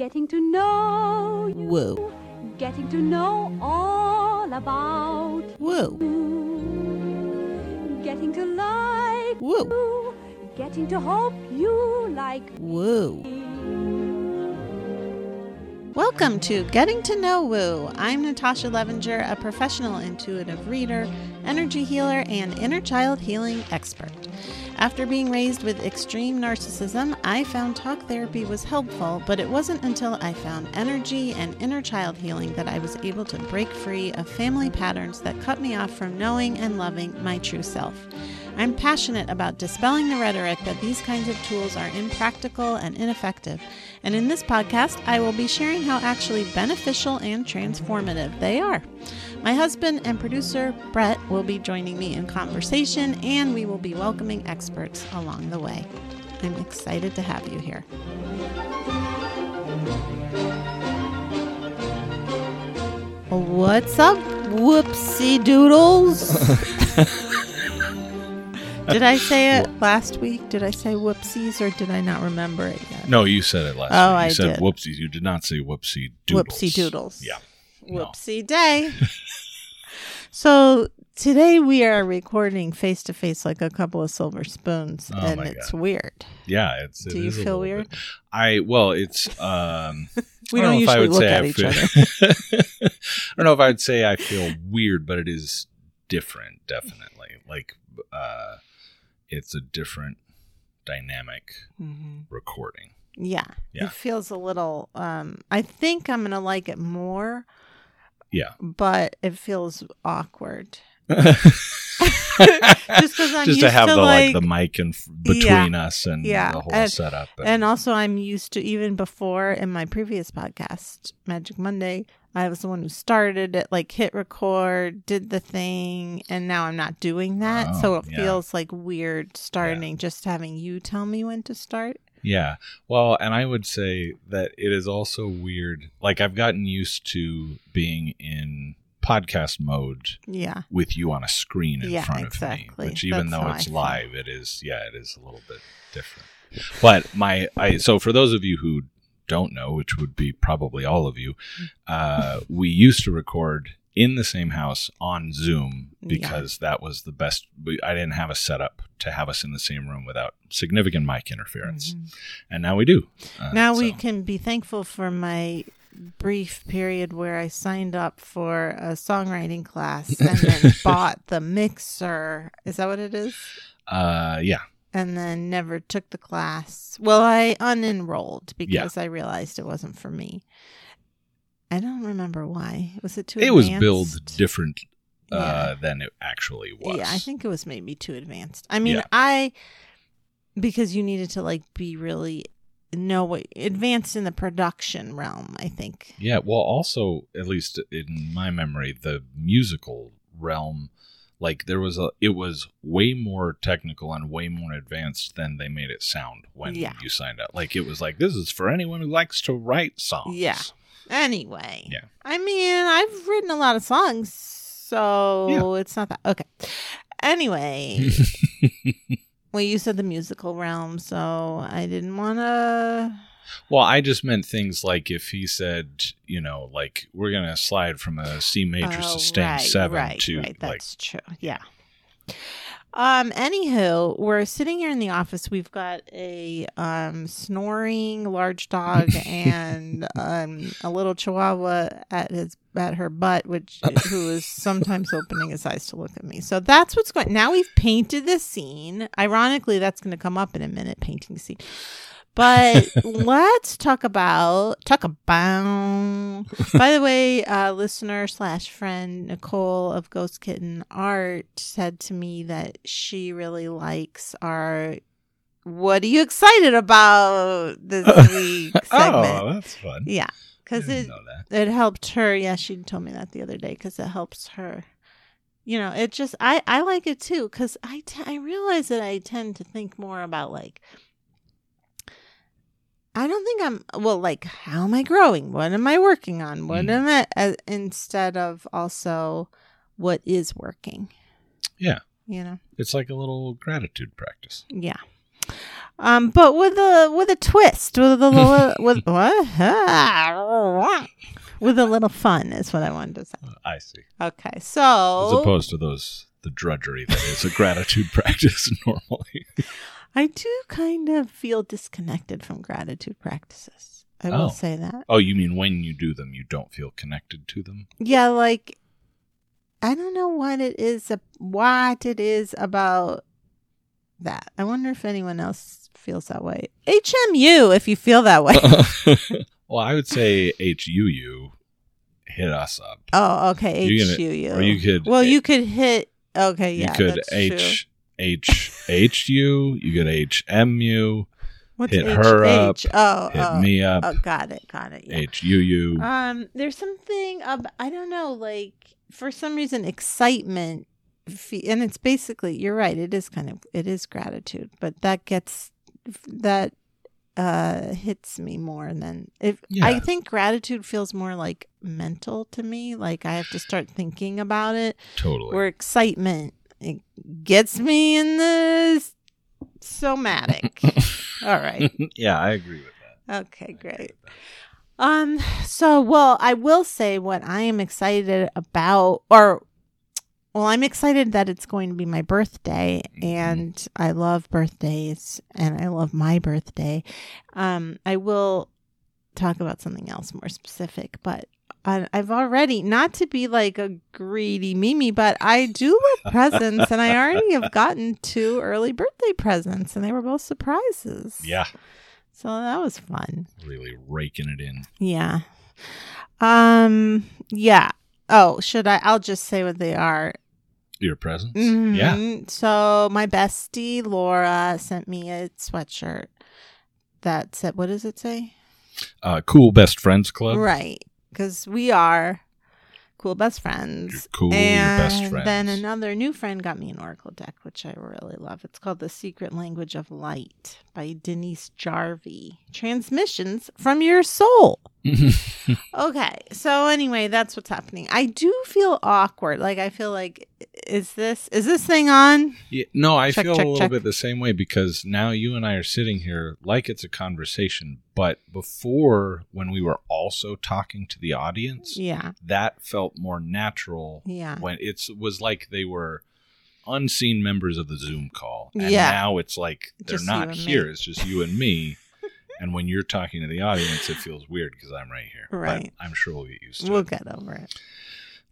Getting to know you. Whoa. Getting to know all about Whoa. you. Getting to like Whoa. you. Getting to hope you like Whoa. me. Welcome to Getting to Know Woo. I'm Natasha Levinger, a professional intuitive reader, energy healer, and inner child healing expert. After being raised with extreme narcissism, I found talk therapy was helpful, but it wasn't until I found energy and inner child healing that I was able to break free of family patterns that cut me off from knowing and loving my true self. I'm passionate about dispelling the rhetoric that these kinds of tools are impractical and ineffective. And in this podcast, I will be sharing how actually beneficial and transformative they are. My husband and producer, Brett, will be joining me in conversation, and we will be welcoming experts along the way. I'm excited to have you here. What's up, whoopsie doodles? did I say it last week? Did I say whoopsies or did I not remember it yet? No, you said it last Oh, week. You I said did. whoopsies. You did not say whoopsie doodles. Whoopsie doodles. Yeah. Whoopsie day. so today we are recording face to face like a couple of silver spoons, Oh and it's God. weird. Yeah, it's. it Do you feel weird? bit. I well, it's. um We I don't know if I usually would look say at I each feel- other. I don't know if I would say I feel weird, but it is different. Definitely, like uh it's a different dynamic Mhm. recording. Yeah, Yeah. it feels a little. Um, I think I'm gonna like it more, Yeah. but it feels awkward. Just because I'm Just used to have to the like, like the mic in f- between us and Yeah, the whole and- setup. And also, I'm used to even before in my previous podcast, Magic Monday, I was the one who started it, like hit record, did the thing, and now I'm not doing that. so Oh, it yeah. feels like weird starting, just having you tell me when to start. Yeah. Well, and I would say that it is also weird. Like I've gotten used to being in podcast mode Yeah. with you on a screen in Yeah, front of exactly. me, which even That's though it's I live, it is yeah, it is a little bit different. But my I so for those of you who don't know, which would be probably all of you, uh, we used to record in the same house on Zoom Yeah. because that was the best. I didn't have a setup to have us in the same room without significant mic interference, Mhm. and now we do. Uh, now we can be thankful for my brief period where I signed up for a songwriting class and then bought the mixer. Is that what it is? Uh, yeah, and then never took the class. Well, I unenrolled because I realized it wasn't for me. I don't remember why. Was it too it was billed different uh, Yeah. than it actually was. Yeah, I think it was maybe too advanced. I mean, Yeah. I because you needed to like be really know what advanced in the production realm, I think. Yeah, well, also, at least in my memory, the musical realm, like there was a, it was way more technical and way more advanced than they made it sound when Yeah. you signed up. Like it was like this is for anyone who likes to write songs. Yeah. Anyway. Yeah. I mean, I've written a lot of songs, so it's not that. Okay. Anyway, well, you said the musical realm, so I didn't want to. Well, I just meant things like if he said, you know, like we're gonna slide from a C major sustained Oh, right, seven right, to right. like That's true. Yeah. Um. Anywho, we're sitting here in the office. We've got a um snoring large dog and um a little chihuahua at his at her butt, which who is sometimes opening his eyes to look at me. So that's what's going. Now we've painted the scene. Ironically, that's going to come up in a minute. Painting scene. But let's talk about talk about. By the way, uh, listener slash friend Nicole of Ghost Kitten Art said to me that she really likes our. What are you excited about this week segment? oh, that's fun. Yeah, because it it helped her. Yeah, she told me that the other day because it helps her. You know, it just I I like it too because I t- I realize that I tend to think more about like I don't think I'm well. Like, how am I growing? What am I working on? What Mm. am I? Uh, instead of also what is working. Yeah. You know. It's like a little gratitude practice. Yeah. Um, but with a with a twist, with a little with what? with a little fun is what I wanted to say. I see. Okay, so As opposed to those the drudgery that is a gratitude practice normally. I do kind of feel disconnected from gratitude practices. I will Oh. say that. Oh, you mean when you do them, you don't feel connected to them? Yeah, like I don't know what it is what it is about that. I wonder if anyone else feels that way. HMU if you feel that way. well, I would say HUU hit us up. oh, okay. HUU. or you could- Well, you could hit okay, yeah. you could H true. H H U. You get HMU. What's hit H- her up, H? Oh, Hit oh. me up. Oh, got it. Got it. Yeah. H U U. Um, there's something ab I don't know, like for some reason, excitement, and it's basically you're right. It is kind of it is gratitude, but that gets that uh hits me more than if I think gratitude feels more like mental to me. Like I have to start thinking about it. Totally. Where excitement it gets me in the somatic. All right. yeah, I agree with that. Okay, great. Um, so well, I will say what I am excited about or well, I'm excited that it's going to be my birthday Mhm. and I love birthdays and I love my birthday. Um, I will talk about something else more specific, but I've already not to be like a greedy Mimi, but I do love presents, and I already have gotten two early birthday presents, and they were both surprises. Yeah, So that was fun. really raking it in. Yeah. Um yeah. Oh, should I I'll just say what they are. Your presents. Yeah. Mhm. So my bestie Laura sent me a sweatshirt that said what does it say? Uh, cool best friends club. Right. Cuz we are cool best You're friends. cool. and best friends. then another new friend got me an oracle deck, which I really love. It's called The Secret Language of Light by Denise Jarvie. Transmissions from your soul. Okay, so anyway, that's what's happening. I do feel awkward. Like I feel like is this is this thing on? Yeah, no, I Check, feel check, a little check. bit the same way because now you and I are sitting here like it's a conversation, but before when we were also talking to the audience, Yeah. that felt more natural Yeah. when it's was like they were unseen members of the Zoom call. And Yeah. now it's like they're Just not and me. here, it's just you and me. And when you're talking to the audience, it feels weird because I'm right here. Right. But I'm sure we'll get used to We'll it. get over it.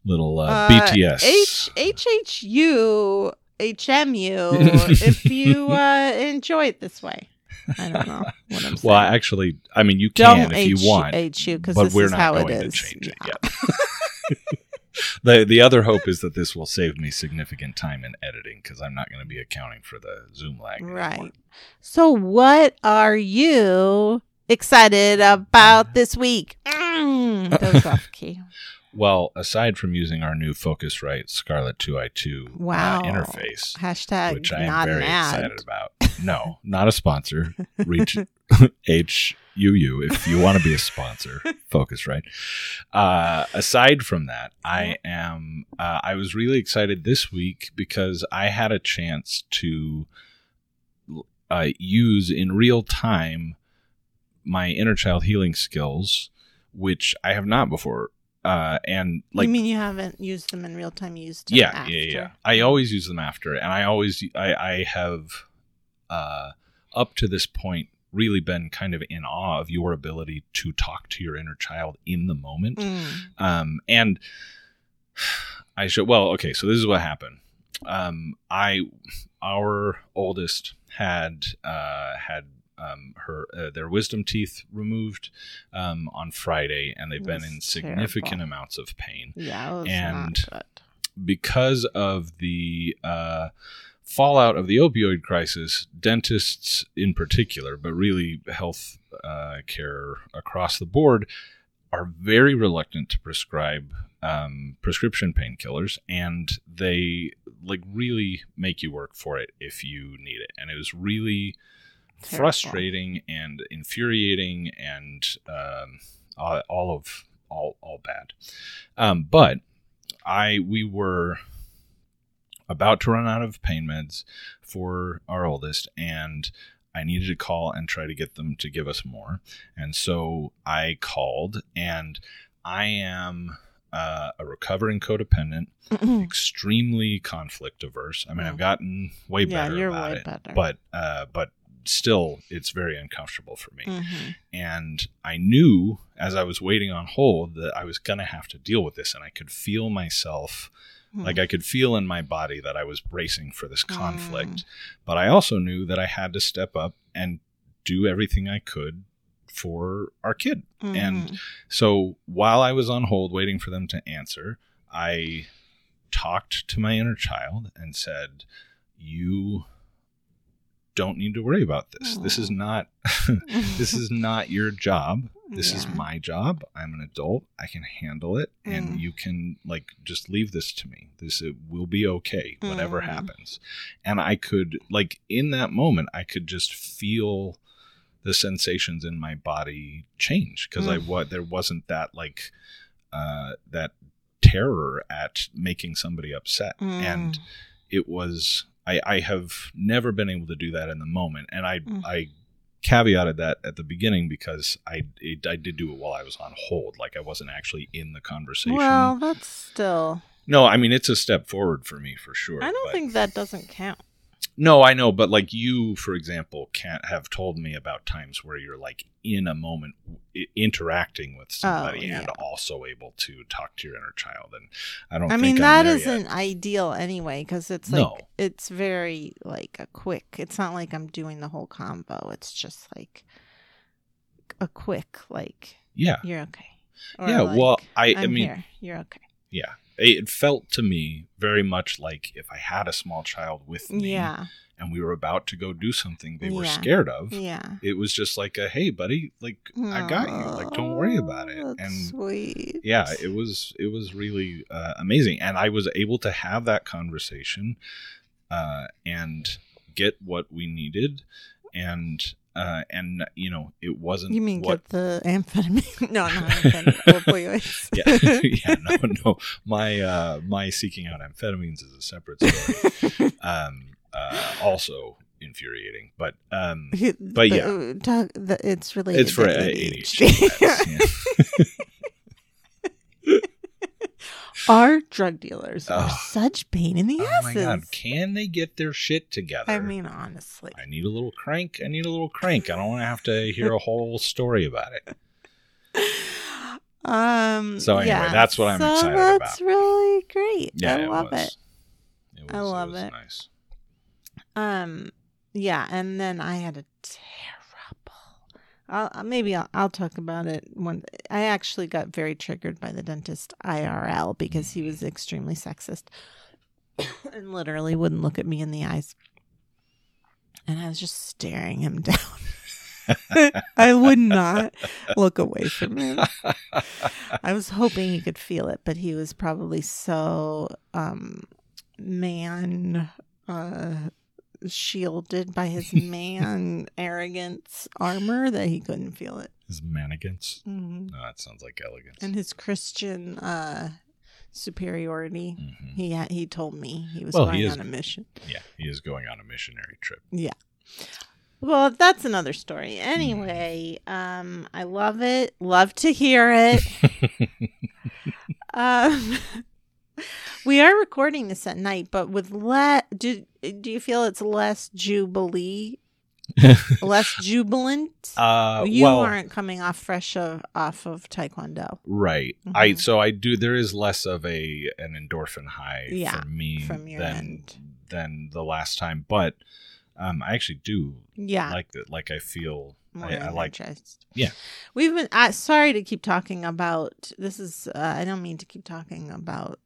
Little uh, Uh, BTS. H HHU HMU if you uh enjoy it this way. I don't know what I'm saying. well, actually, I mean, you can don't if you want. HU because but this we're is not how going it to change it Yeah. the The other hope is that this will save me significant time in editing because I'm not going to be accounting for the Zoom lag. anymore. Right. So, what are you excited about this week? Mm, that was off key. Well, aside from using our new Focusrite Scarlett 2i2 Wow. uh, interface, Hashtag which I am not very an ad. excited about. No, not a sponsor. Reach HUU if you want to be a sponsor. Focusrite. Uh, aside from that, I am. Uh, I was really excited this week because I had a chance to uh, use in real time my inner child healing skills, which I have not before. Uh, and like you mean you haven't used them in real time? You used them yeah, after. yeah, yeah. I always use them after, and I always I, I have uh, up to this point really been kind of in awe of your ability to talk to your inner child in the moment. Mm. Um, and I should well, okay. So this is what happened. Um, I our oldest had uh, had um, her uh, their wisdom teeth removed um, on Friday, and they've been in significant terrible. amounts of pain Yeah, was And- because of the uh, fallout of the opioid crisis, dentists in particular, but really health uh, care across the board, are very reluctant to prescribe um, prescription painkillers, and they like really make you work for it if you need it. And it was really Terrible. frustrating and infuriating, and um, all, all of all all bad. Um, but I we were about to run out of pain meds for our oldest, and I needed to call and try to get them to give us more. And so I called, and I am uh, a recovering codependent, extremely conflict averse. I mean, I've gotten way Mm. yeah, better you're about way it, better. but uh, but still, it's very uncomfortable for me. Mhm. And I knew as I was waiting on hold that I was going to have to deal with this, and I could feel myself. Hmm. Like I could feel in my body that I was bracing for this Mm. conflict, but I also knew that I had to step up and do everything I could for our kid. And Mhm. so while I was on hold waiting for them to answer, I talked to my inner child and said, You don't need to worry about this. This is not this is not your job. This is my job. I'm an adult. I can handle it and Mm. you can like just leave this to me. This it will be okay whatever Mm. happens. And I could like in that moment I could just feel the sensations in my body change because I Mm. what there wasn't that like uh that terror at making somebody upset and Mm. it was I, I have never been able to do that in the moment and I Mm. I caveated that at the beginning because I it, I did do it while I was on hold like I wasn't actually in the conversation. well, that's still. no, I mean it's a step forward for me for sure. I don't think that doesn't count. No, I know, but like you, for example, can't have told me about times where you're like in a moment interacting with oh, somebody Oh, yeah. and also able to talk to your inner child. And I don't. I think mean, that there uh, isn't Yet. ideal anyway because it's like No. it's very like a quick. It's not like I'm doing the whole combo. It's just like a quick like Yeah, you're okay. yeah. like, well, I, I mean, here. You're okay. yeah. It felt to me very much like if I had a small child with me, Yeah, and we were about to go do something they were Yeah. scared of. yeah. It was just like a hey, buddy, like I got you. Like don't worry about it. Oh, And sweet. yeah it was it was really uh, amazing and i was able to have that conversation uh, and get what we needed and uh, and you know it wasn't You mean what get the amphetamine? no, not amphetamine. yeah yeah no no my uh my seeking out amphetamines is a separate story um uh also infuriating but um But yeah. uh, talk- the- it's related. it's for to ADHD. yeah. Our drug dealers are such pain in the oh my asses. god can they get their shit together I mean, honestly. I need a little crank. I need a little crank. I don't want to have to hear a whole story about it. Um. So anyway, yeah. that's what I'm So excited that's about. really great. Yeah, I love it. It I love was it. Nice. Um. Yeah, and then I had a terrible. I'll, uh, maybe I'll, I'll talk about it when I actually got very triggered by the dentist IRL because he was extremely sexist and literally wouldn't look at me in the eyes, and I was just staring him down. I would not look away from him. I was hoping he could feel it, but he was probably so um man uh shielded by his man arrogance armor that he couldn't feel it. His mannequins. hmm No, that sounds like elegance. And his Christian uh superiority. Mhm. He he told me he was Well, going he is- on a mission. Yeah, he is going on a missionary trip. Yeah. Well, that's another story. Anyway, um I love it. Love to hear it. Um, we are recording this at night, but with le do do you feel it's less jubilee, less jubilant? uh, you well, aren't coming off fresh of off of taekwondo right. I Mhm. so I do. There is less of a an endorphin high Yeah, for me from your than end. than the last time, but um, I actually do Yeah, like that. Like I feel. more I, I like. energized. Yeah. we've been. Uh, sorry to keep talking about this. Is uh, I don't mean to keep talking about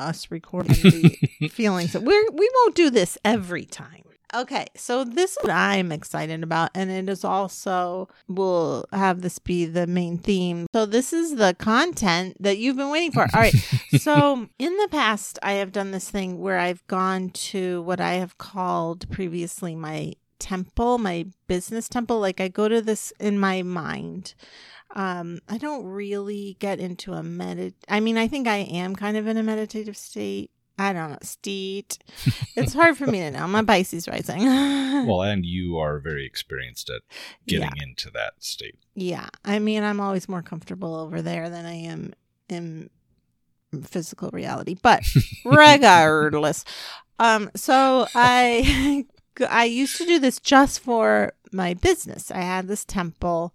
us recording the feelings. We're we won't do this every time. Okay, so this is what I'm excited about, and it is also we'll have this be the main theme. So this is the content that you've been waiting for. All right. so in the past, I have done this thing where I've gone to what I have called previously my temple, my business temple. Like I go to this in my mind. Um, I don't really get into a medit. I mean, I think I am kind of in a meditative state. I don't know, steet. it's hard for me to know. My Pisces rising. Well, and you are very experienced at getting into that state. yeah. I mean, I'm always more comfortable over there than I am in physical reality. But regardless, um, so I I used to do this just for my business. I had this temple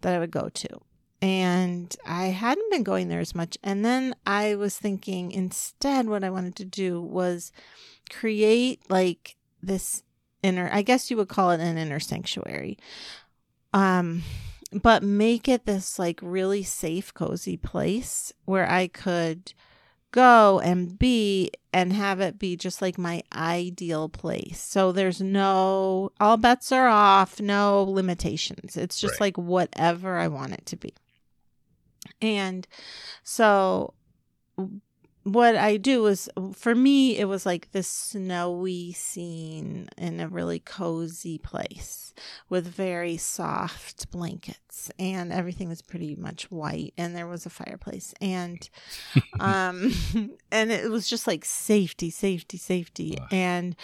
that I would go to. And I hadn't been going there as much. And then I was thinking instead, what I wanted to do was create like this inner, I guess you would call it an inner sanctuary. Um, but make it this like really safe, cozy place where I could go and be and have it be just like my ideal place. So there's no, all bets are off, no limitations. It's just Right. like whatever I want it to be. And so what I do is for me, it was like this snowy scene in a really cozy place with very soft blankets and everything was pretty much white and there was a fireplace and um and it was just like safety safety safety Wow. and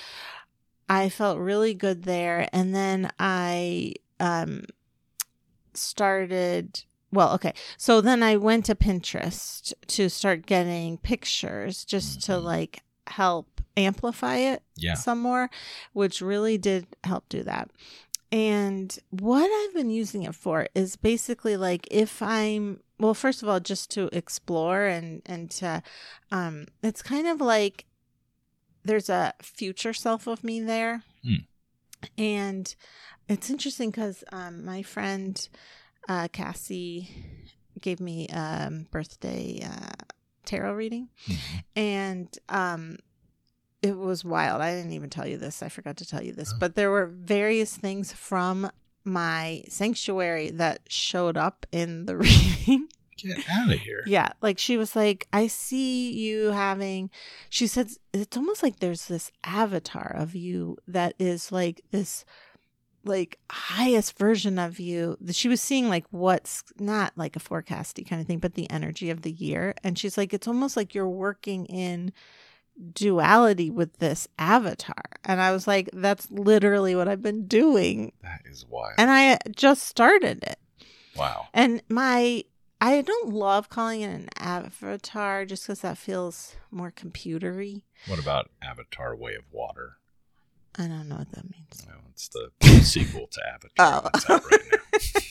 I felt really good there and then I um started well okay so then I went to Pinterest to start getting pictures just to Mhm. like help amplify it Yeah. some more, which really did help do that. And what I've been using it for is basically like if I'm well, first of all, just to explore and and to um it's kind of like there's a future self of me there. Hmm. And it's interesting because um my friend uh Cassie gave me um birthday uh tarot reading Mhm. and um it was wild i didn't even tell you this i forgot to tell you this Oh. but there were various things from my sanctuary that showed up in the reading Get out of here. yeah like she was like i see you having she said it's almost like there's this avatar of you that is like this like highest version of you she was seeing like what's not like a forecasty kind of thing but the energy of the year and she's like it's almost like you're working in duality with this avatar and i was like that's literally what i've been doing That is wild. and i just started it wow. and my I don't love calling it an avatar just because that feels more computery. What about Avatar Way of Water? I don't know what that means. Well, it's the sequel to Avatar. Oh. That's right.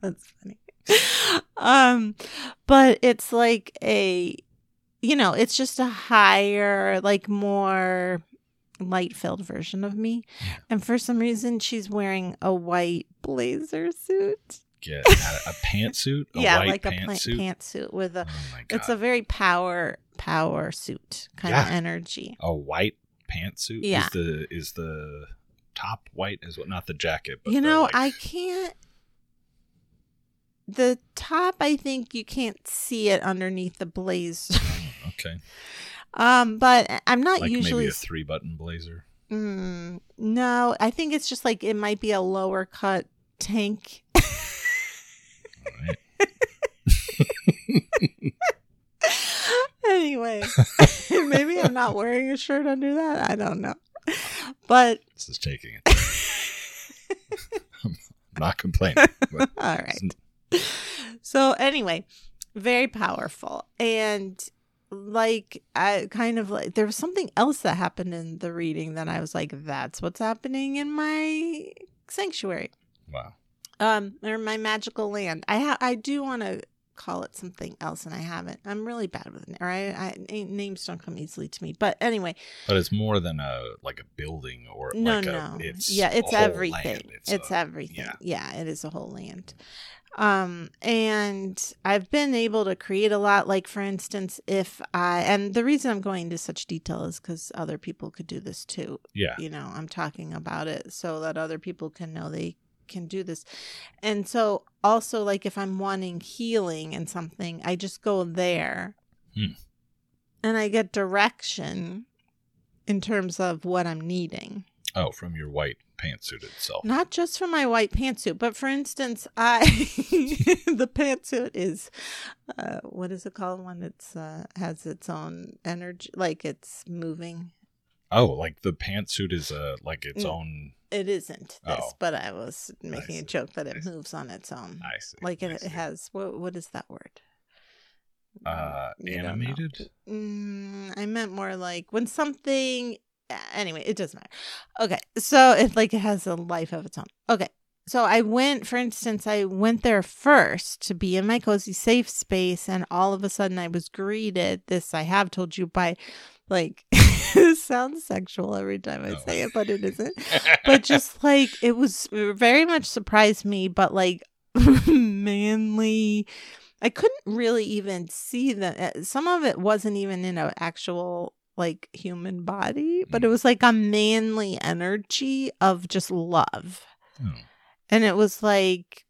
That's funny. Um, but it's like a, you know, it's just a higher, like more light filled version of me. Yeah. And for some reason, she's wearing a white blazer suit. Get out a pantsuit? A yeah, like a pantsuit? with a. oh. It's a very power power suit kind of energy. a white pantsuit Yeah. is the is the top white as well not the jacket but You know, like- I can't. The top, I think you can't see it underneath the blaze. Oh, okay um, but I'm not like usually. maybe a three button blazer Mm, no, I think it's just like it might be a lower cut tank. all right anyway, maybe I'm not wearing a shirt under that. I don't know, but this is taking it i'm not complaining All right. So anyway, very powerful and like I kind of like there was something else that happened in the reading that I was like that's what's happening in my sanctuary. wow Um or my magical land. I ha- I do want to call it something else and I haven't. I'm really bad with it. I, I names don't come easily to me. But anyway, but it's more than a like a building or no, like no. a, it's yeah, it's everything. land. It's, a- everything. yeah. Yeah. it is a whole land. Um, and I've been able to create a lot. Like, for instance, if I, and the reason I'm going into such detail is because other people could do this too. yeah You know, I'm talking about it so that other people can know they can do this. And so, also, like, if I'm wanting healing and something, I just go there Hmm. and I get direction in terms of what I'm needing. Oh, from your white pantsuit itself. Not just from my white pantsuit, but for instance, I the pantsuit is uh what is it called when it's uh has its own energy like it's moving. Oh, like the pantsuit is a like its Mm. own. It isn't this, Oh. but I was making see. a joke that I it see. moves on its own. I see. like I it, it has what what is that word? uh You animated. Mm, I meant more like when something. Anyway, it doesn't matter. Okay, so it like it has a life of its own. Okay, so I went, for instance, I went there first to be in my cozy safe space, and all of a sudden I was greeted. This I have told you by, like, it sounds sexual every time I No. say it, but it isn't. But just like it was very much surprised me, but like manly. I couldn't really even see that. Some of it wasn't even in an actual like human body, but it was like a manly energy of just love. Oh. And it was like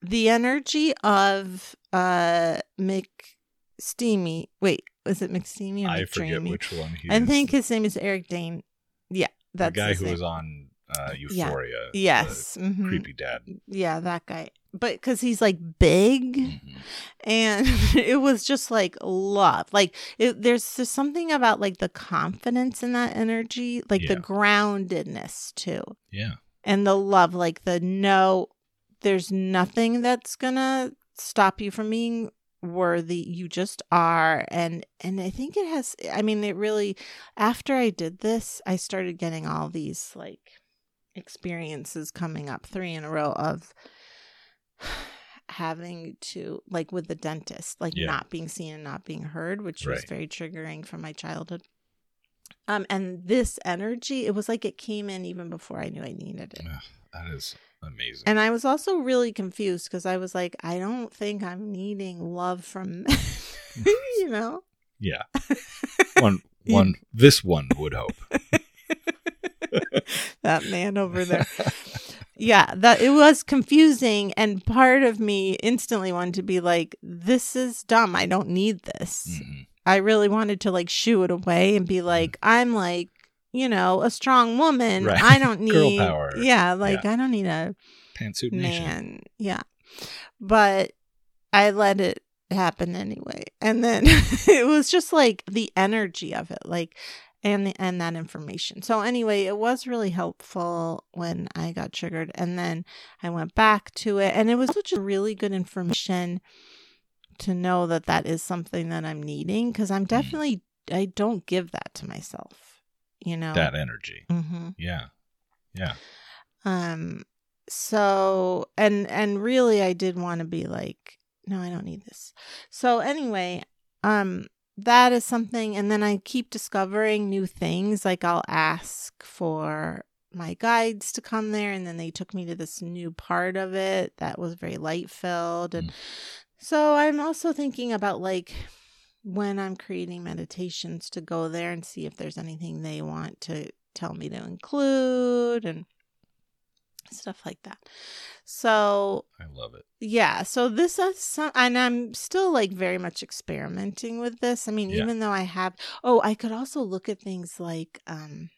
the energy of uh McSteamy. Wait, was it McSteamy or I forget which one he I is. think his name is Eric Dane. Yeah, the guy his who name. was on uh, Euphoria. the Yes. mhm. creepy dad. Yeah, that guy. But because he's like big, Mhm. and it was just like love. Like it, there's just something about like the confidence in that energy, like the Yeah. groundedness too, Yeah. and the love, like the no, there's nothing that's gonna stop you from being worthy you just are and and i think it has i mean it really after i did this i started getting all these like experiences coming up three in a row of having to like with the dentist like Yeah. not being seen and not being heard which was very triggering from my childhood. Um and this energy it was like it came in even before i knew i needed it. That is amazing. and I was also really confused because I was like, I don't think I'm needing love from men, you know? yeah. One one this one would hope. that man over there. Yeah, that it was confusing and part of me instantly wanted to be like, this is dumb. I don't need this. Mhm. I really wanted to like shoo it away and be like, I'm like, you know, a strong woman. Right. I don't need Girl power. Yeah, like I don't need a Pantsuit Nation. man yeah but i let it happen anyway and then it was just like the energy of it like and the, and that information so anyway it was really helpful when i got triggered and then i went back to it and it was just really good information to know that that is something that i'm needing because i'm mm-hmm. definitely i don't give that to myself you know That energy. hmm Yeah. Yeah. um so and and really I did want to be like no I don't need this. So anyway, um that is something and then I keep discovering new things like I'll ask for my guides to come there and then they took me to this new part of it that was very light filled and Mm. so I'm also thinking about like when I'm creating meditations to go there and see if there's anything they want to tell me to include and stuff like that. So I love it. yeah, so this is some, and I'm still like very much experimenting with this. I mean, Yeah. even though I have, oh, I could also look at things like, um,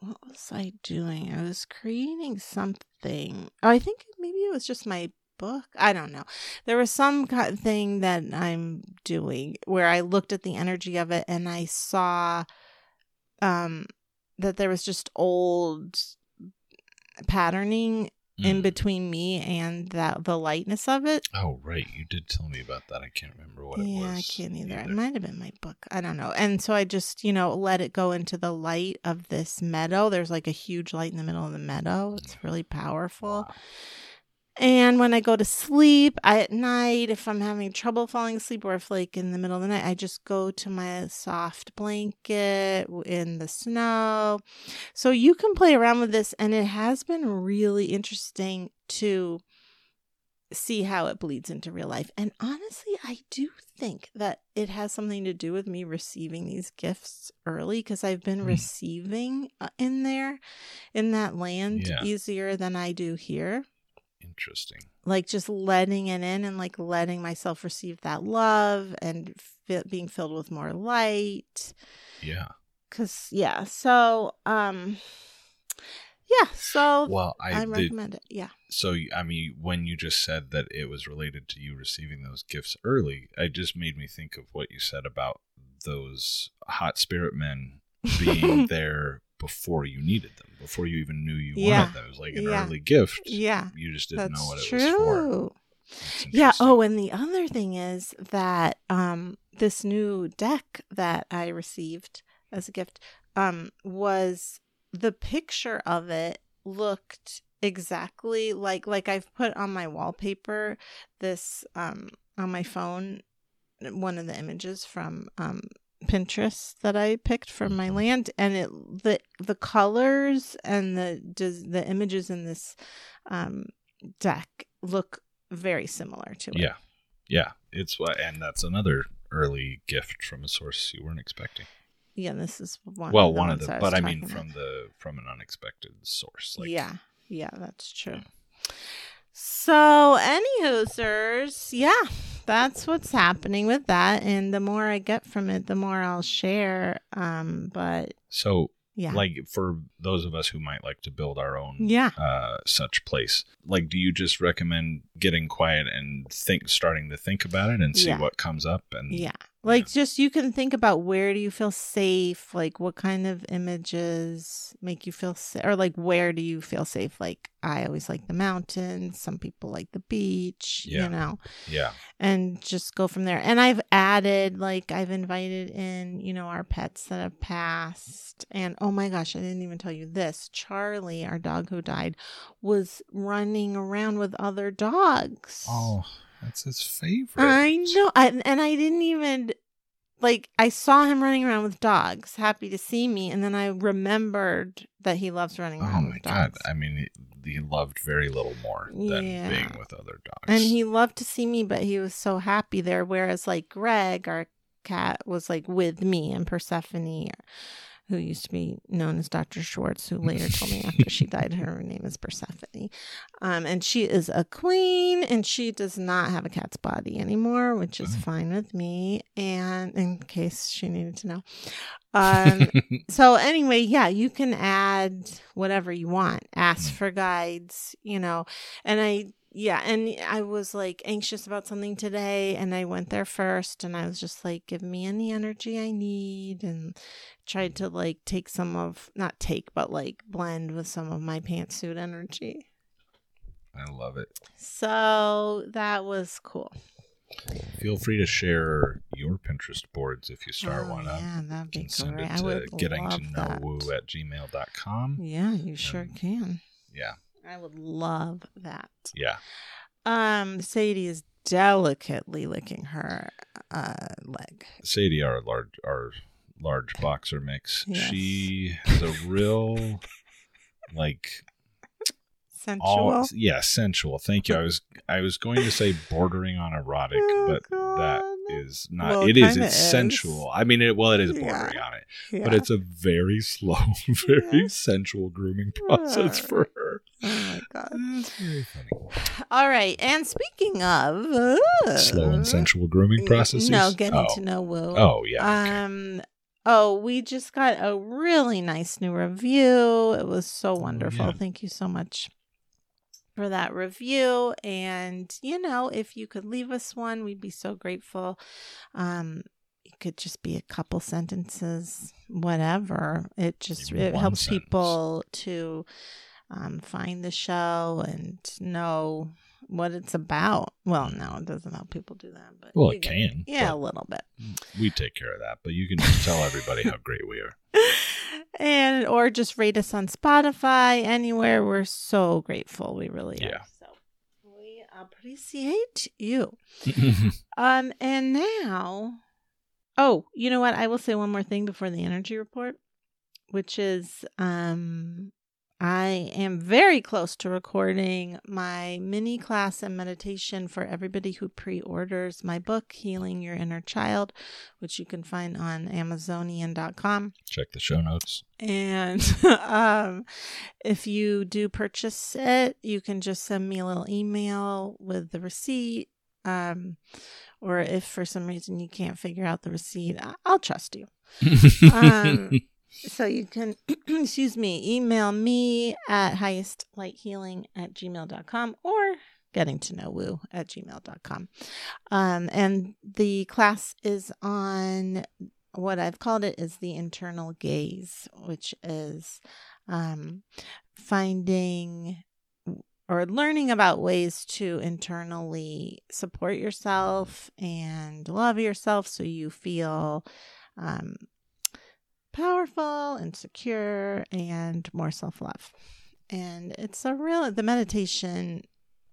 what was I doing? I was creating something. Oh, I think maybe it was just my book. I don't know. There was some kind of thing that I'm doing where I looked at the energy of it and I saw, um, that there was just old patterning in Mm. between me and that the lightness of it. Oh, right. You did tell me about that. I can't remember what it yeah, was. I can't either. It might have been my book. I don't know. And so I just, you know, let it go into the light of this meadow. There's like a huge light in the middle of the meadow. It's really powerful. Wow. And when I go to sleep I, at night, if I'm having trouble falling asleep or if like in the middle of the night, I just go to my soft blanket in the snow. So you can play around with this and it has been really interesting to see how it bleeds into real life. And honestly, I do think that it has something to do with me receiving these gifts early because I've been Hmm. receiving uh, in there in that land Yeah. easier than I do here Interesting. like just letting it in and like letting myself receive that love and fi- being filled with more light Yeah. cuz yeah so um Yeah, so Well, I, I, the, recommend it. Yeah. so I mean, when you just said that it was related to you receiving those gifts early, it just made me think of what you said about those hot spirit men being there before you needed them, before you even knew you Yeah. wanted them. It was like an Yeah. early gift. Yeah. You just didn't That's know what it true. was for. Yeah. Oh, and the other thing is that um, this new deck that I received as a gift um, was the picture of it looked exactly like like I've put on my wallpaper this um, on my phone one of the images from um, Pinterest that I picked from my land, and it the the colors and the does the images in this um, deck look very similar to it. Yeah. Yeah. It's what, and that's another early gift from a source you weren't expecting. yeah. This is one. well, of the one of the, I but I mean, from about. the from an unexpected source. Like, yeah, yeah, that's true. So, any hoosers, yeah, that's what's happening with that, and the more I get from it, the more I'll share. Um, but So, yeah, like for those of us who might like to build our own yeah. uh, such place, like, do you just recommend getting quiet and think, starting to think about it and see Yeah. what comes up? And Yeah. Like just you can think about where do you feel safe? Like what kind of images make you feel safe? Or like where do you feel safe? Like I always like the mountains. Some people like the beach, Yeah. you know, yeah, and just go from there. And I've added, like, I've invited in, you know, our pets that have passed. And oh my gosh, I didn't even tell you this. Charlie, our dog who died, was running around with other dogs. oh, that's his favorite. I know. I, and I didn't even like I saw him running around with dogs, happy to see me, and then I remembered that he loves running Oh my god! I mean, he, he loved very little more than Yeah. being with other dogs. and he loved to see me, but he was so happy there. Whereas like Greg, our cat, was like with me and Persephone, who used to be known as Dr. Schwartz, who later told me after she died her name is Persephone. Um, and she is a queen and she does not have a cat's body anymore, which is Oh. fine with me. And in case she needed to know. Um, so anyway, yeah, you can add whatever you want. Ask Mm. for guides, you know. And I yeah, and I was like anxious about something today and I went there first and I was just like give me any energy I need and tried to like take some of not take but like blend with some of my pantsuit energy. I love it. So that was cool. Feel free to share your Pinterest boards if you start Oh, one up. Yeah, that'd be can send great. it I to would getting to know woo at gmail.com. Yeah, you sure Um, can. Yeah. I would love that. Yeah. Um, Sadie is delicately licking her uh leg. Sadie, our large, our large boxer mix, Yes. she has a real, like, Sensual. all, yeah, sensual. Thank you. I was, I was going to say bordering on erotic, Oh, but that God. Is not. Well, it is. It's is. sensual. I mean, it. Well, it is Yeah. bordering on it, Yeah. but it's a very slow, very Yeah. sensual grooming process for her. oh my god. That's very funny. All right, and speaking of uh, Slow and sensual grooming processes. No, getting oh. to know Woo. Oh yeah. okay. Um. Oh, we just got a really nice new review. It was so wonderful. yeah. Thank you so much for that review. And you know, if you could leave us one, we'd be so grateful. Um, it could just be a couple sentences, whatever. It just Even it helps sentence. people to um, find the show and know what it's about. Well, no, it doesn't help people do that, but Well, it get- can. Yeah, a little bit. we take care of that. But you can just tell everybody how great we are. and or just rate us on Spotify, anywhere. We're so grateful. We really Yeah. are. So we appreciate you. Um, and now, oh, you know what? I will say one more thing before the energy report, which is, um, I am very close to recording my mini class and meditation for everybody who pre orders my book, Healing Your Inner Child, which you can find on Amazonian.com. Check the show notes. And um, if you do purchase it, you can just send me a little email with the receipt. Um, or if for some reason you can't figure out the receipt, I'll trust you. Um, So you can, excuse me, email me at highestlighthealing at gmail.com or getting to know woo at gmail.com. Um, and the class is on what I've called it is the internal gaze, which is um, finding or learning about ways to internally support yourself and love yourself so you feel um, powerful and secure and more self love. And it's a real, the meditation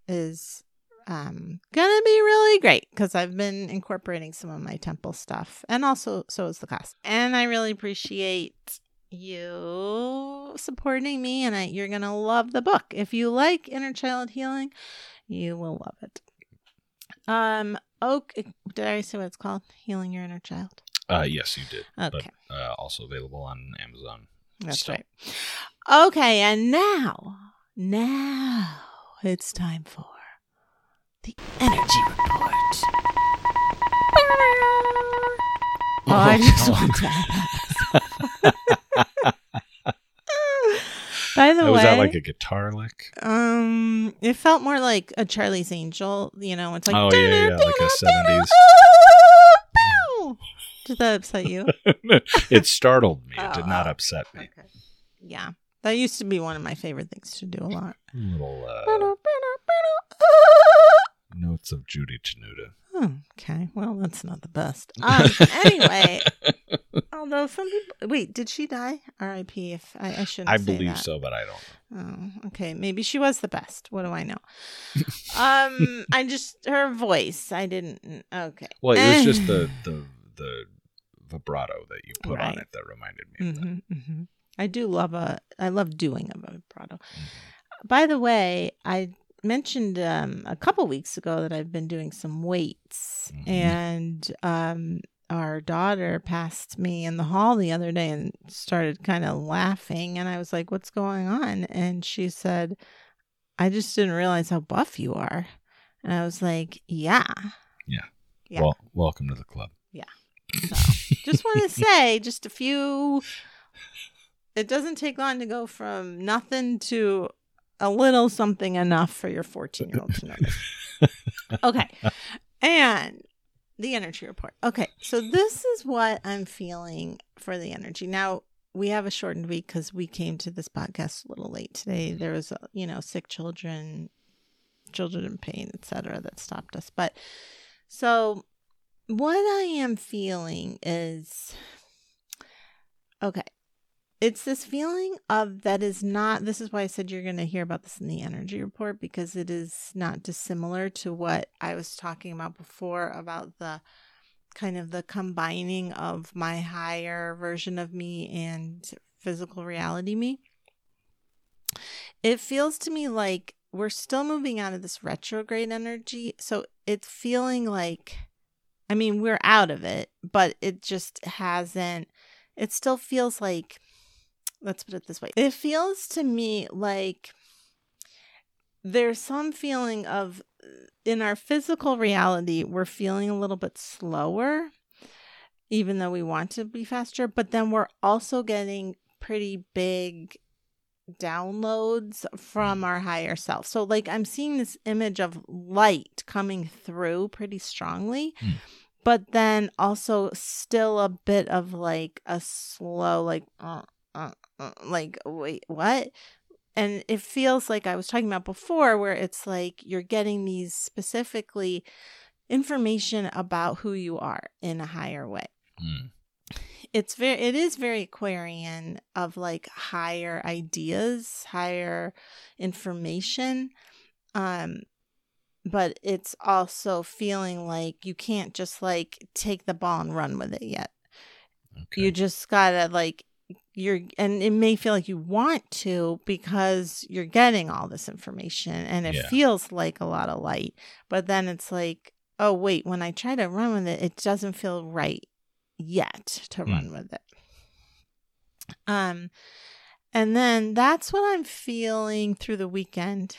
is um, gonna be really great because I've been incorporating some of my temple stuff and also so is the class. And I really appreciate you supporting me and I, you're to love the book. If you like inner child healing, you will love it. Um Oak did I say what it's called? Healing your inner child. Uh, yes, you did. Okay. But, uh, also available on Amazon. That's still. right. Okay, and now, now it's time for the energy report. Oh, I just want to. By the Oh, way, was that like a guitar lick? um, it felt more like a Charlie's Angel. You know, it's like Oh, yeah, yeah, like a 70s. Did that upset you? it startled me. It did not oh. upset me. Okay. Yeah, that used to be one of my favorite things to do a lot. Little uh, notes of Judy Tenuta. Oh, okay. Well, that's not the best. Um, anyway, although some people wait, did she die? R.I.P. If I, I shouldn't. I believe that. so, but I don't know. Oh, okay. Maybe she was the best. What do I know? um, I just her voice. I didn't. Okay. Well, it was just the the the vibrato that you put on it that reminded me of that. hmm hmm I do love a. I love doing a vibrato. Mm-hmm. By the way, I mentioned um, a couple weeks ago that I've been doing some weights, Mhm. and um, our daughter passed me in the hall the other day and started kind of laughing, and I was like, "What's going on?" And she said, "I just didn't realize how buff you are," and I was like, "Yeah." Yeah. Well, welcome to the club. So just want to say, just a few. It doesn't take long to go from nothing to a little something enough for your 14 year old to notice. Okay. And the energy report. Okay. So this is what I'm feeling for the energy. Now, we have a shortened week because we came to this podcast a little late today. There was, uh, you know, sick children, children in pain, etc., that stopped us. But so what I am feeling is okay. It's this feeling of that is not, this is why I said you're going to hear about this in the energy report because it is not dissimilar to what I was talking about before about the kind of the combining of my higher version of me and physical reality me. It feels to me like we're still moving out of this retrograde energy. So it's feeling like, I mean, we're out of it, but it just hasn't, it still feels like, let's put it this way. It feels to me like there's some feeling of, in our physical reality, we're feeling a little bit slower, even though we want to be faster, but then we're also getting pretty big downloads from our higher self. So like I'm seeing this image of light coming through pretty strongly. Hmm. But then also still a bit of like a slow like uh, uh, uh, like wait, what? And it feels like I was talking about before where it's like you're getting these specifically information about who you are in a higher way Mm. it's very it is very aquarian of like higher ideas higher information um but it's also feeling like you can't just like take the ball and run with it yet Okay. you just gotta like you're and it may feel like you want to because you're getting all this information and it Yeah. feels like a lot of light but then it's like oh wait when i try to run with it it doesn't feel right yet to Hmm. run with it um and then that's what i'm feeling through the weekend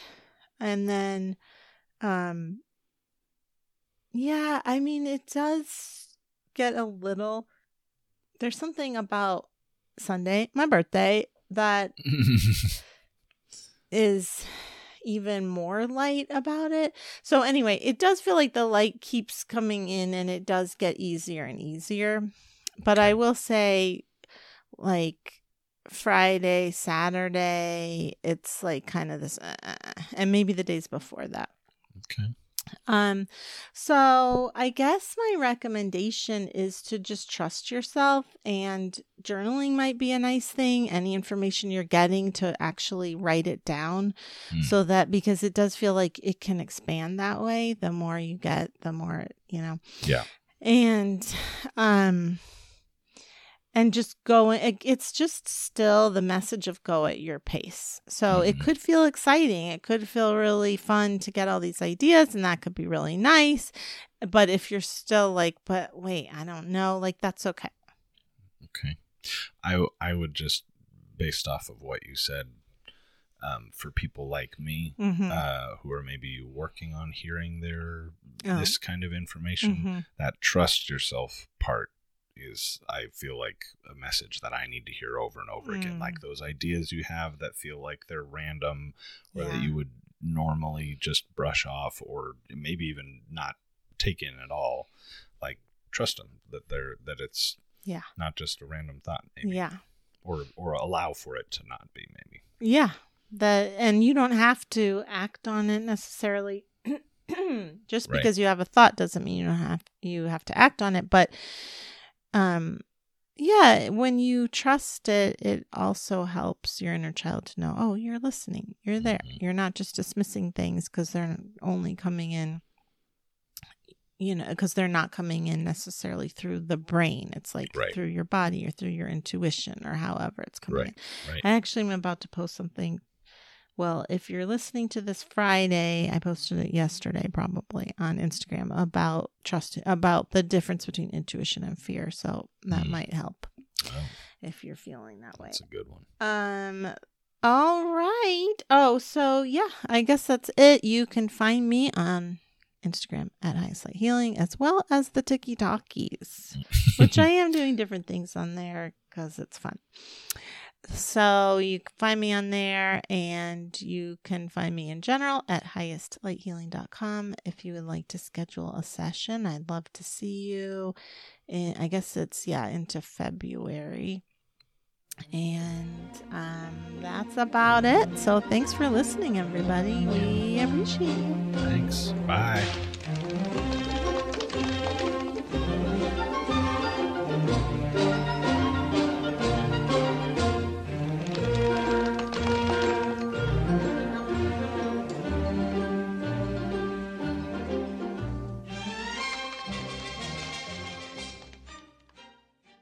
and then um yeah i mean it does get a little there's something about Sunday, my birthday, that is even more light about it. So anyway, it does feel like the light keeps coming in and it does get easier and easier. But I will say like Friday, Saturday, it's like kind of this uh, and maybe the days before that. Okay. Um, so I guess my recommendation is to just trust yourself and journaling might be a nice thing. Any information you're getting to actually write it down Mm. so that because it does feel like it can expand that way. The more you get, the more, you know. Yeah. And, um, and just go it, it's just still the message of go at your pace so it Mhm. could feel exciting it could feel really fun to get all these ideas and that could be really nice but if you're still like but wait i don't know like that's okay Okay. I I would just based off of what you said, um, for people like me mm-hmm. uh, who are maybe working on hearing their Oh. this kind of information, mm-hmm. that trust yourself part is I feel like a message that I need to hear over and over again. Mm. Like those ideas you have that feel like they're random or that you would normally just brush off or maybe even not take in at all. Like trust them that they're that it's Yeah. not just a random thought maybe yeah or or allow for it to not be maybe. yeah that and you don't have to act on it necessarily just Right. because you have a thought doesn't mean you don't have you have to act on it but um yeah when you trust it it also helps your inner child to know oh you're listening you're there Mhm. you're not just dismissing things because they're only coming in you know because they're not coming in necessarily through the brain it's like Right. through your body or through your intuition or however it's coming Right, in right. i actually am about to post something well if you're listening to this friday i posted it yesterday probably on instagram about trust about the difference between intuition and fear. So that Mm. might help Oh, if you're feeling that way. that's a good one. um all right. Oh so yeah i guess that's it. You can find me on instagram at highest light healing as well as the tiki talkies which i am doing different things on there because it's fun so you can find me on there and you can find me in general at highestlighthealing.com if you would like to schedule a session i'd love to see you in, i guess it's yeah into february and um, that's about it. So thanks for listening, everybody. We appreciate it. Thanks. Bye.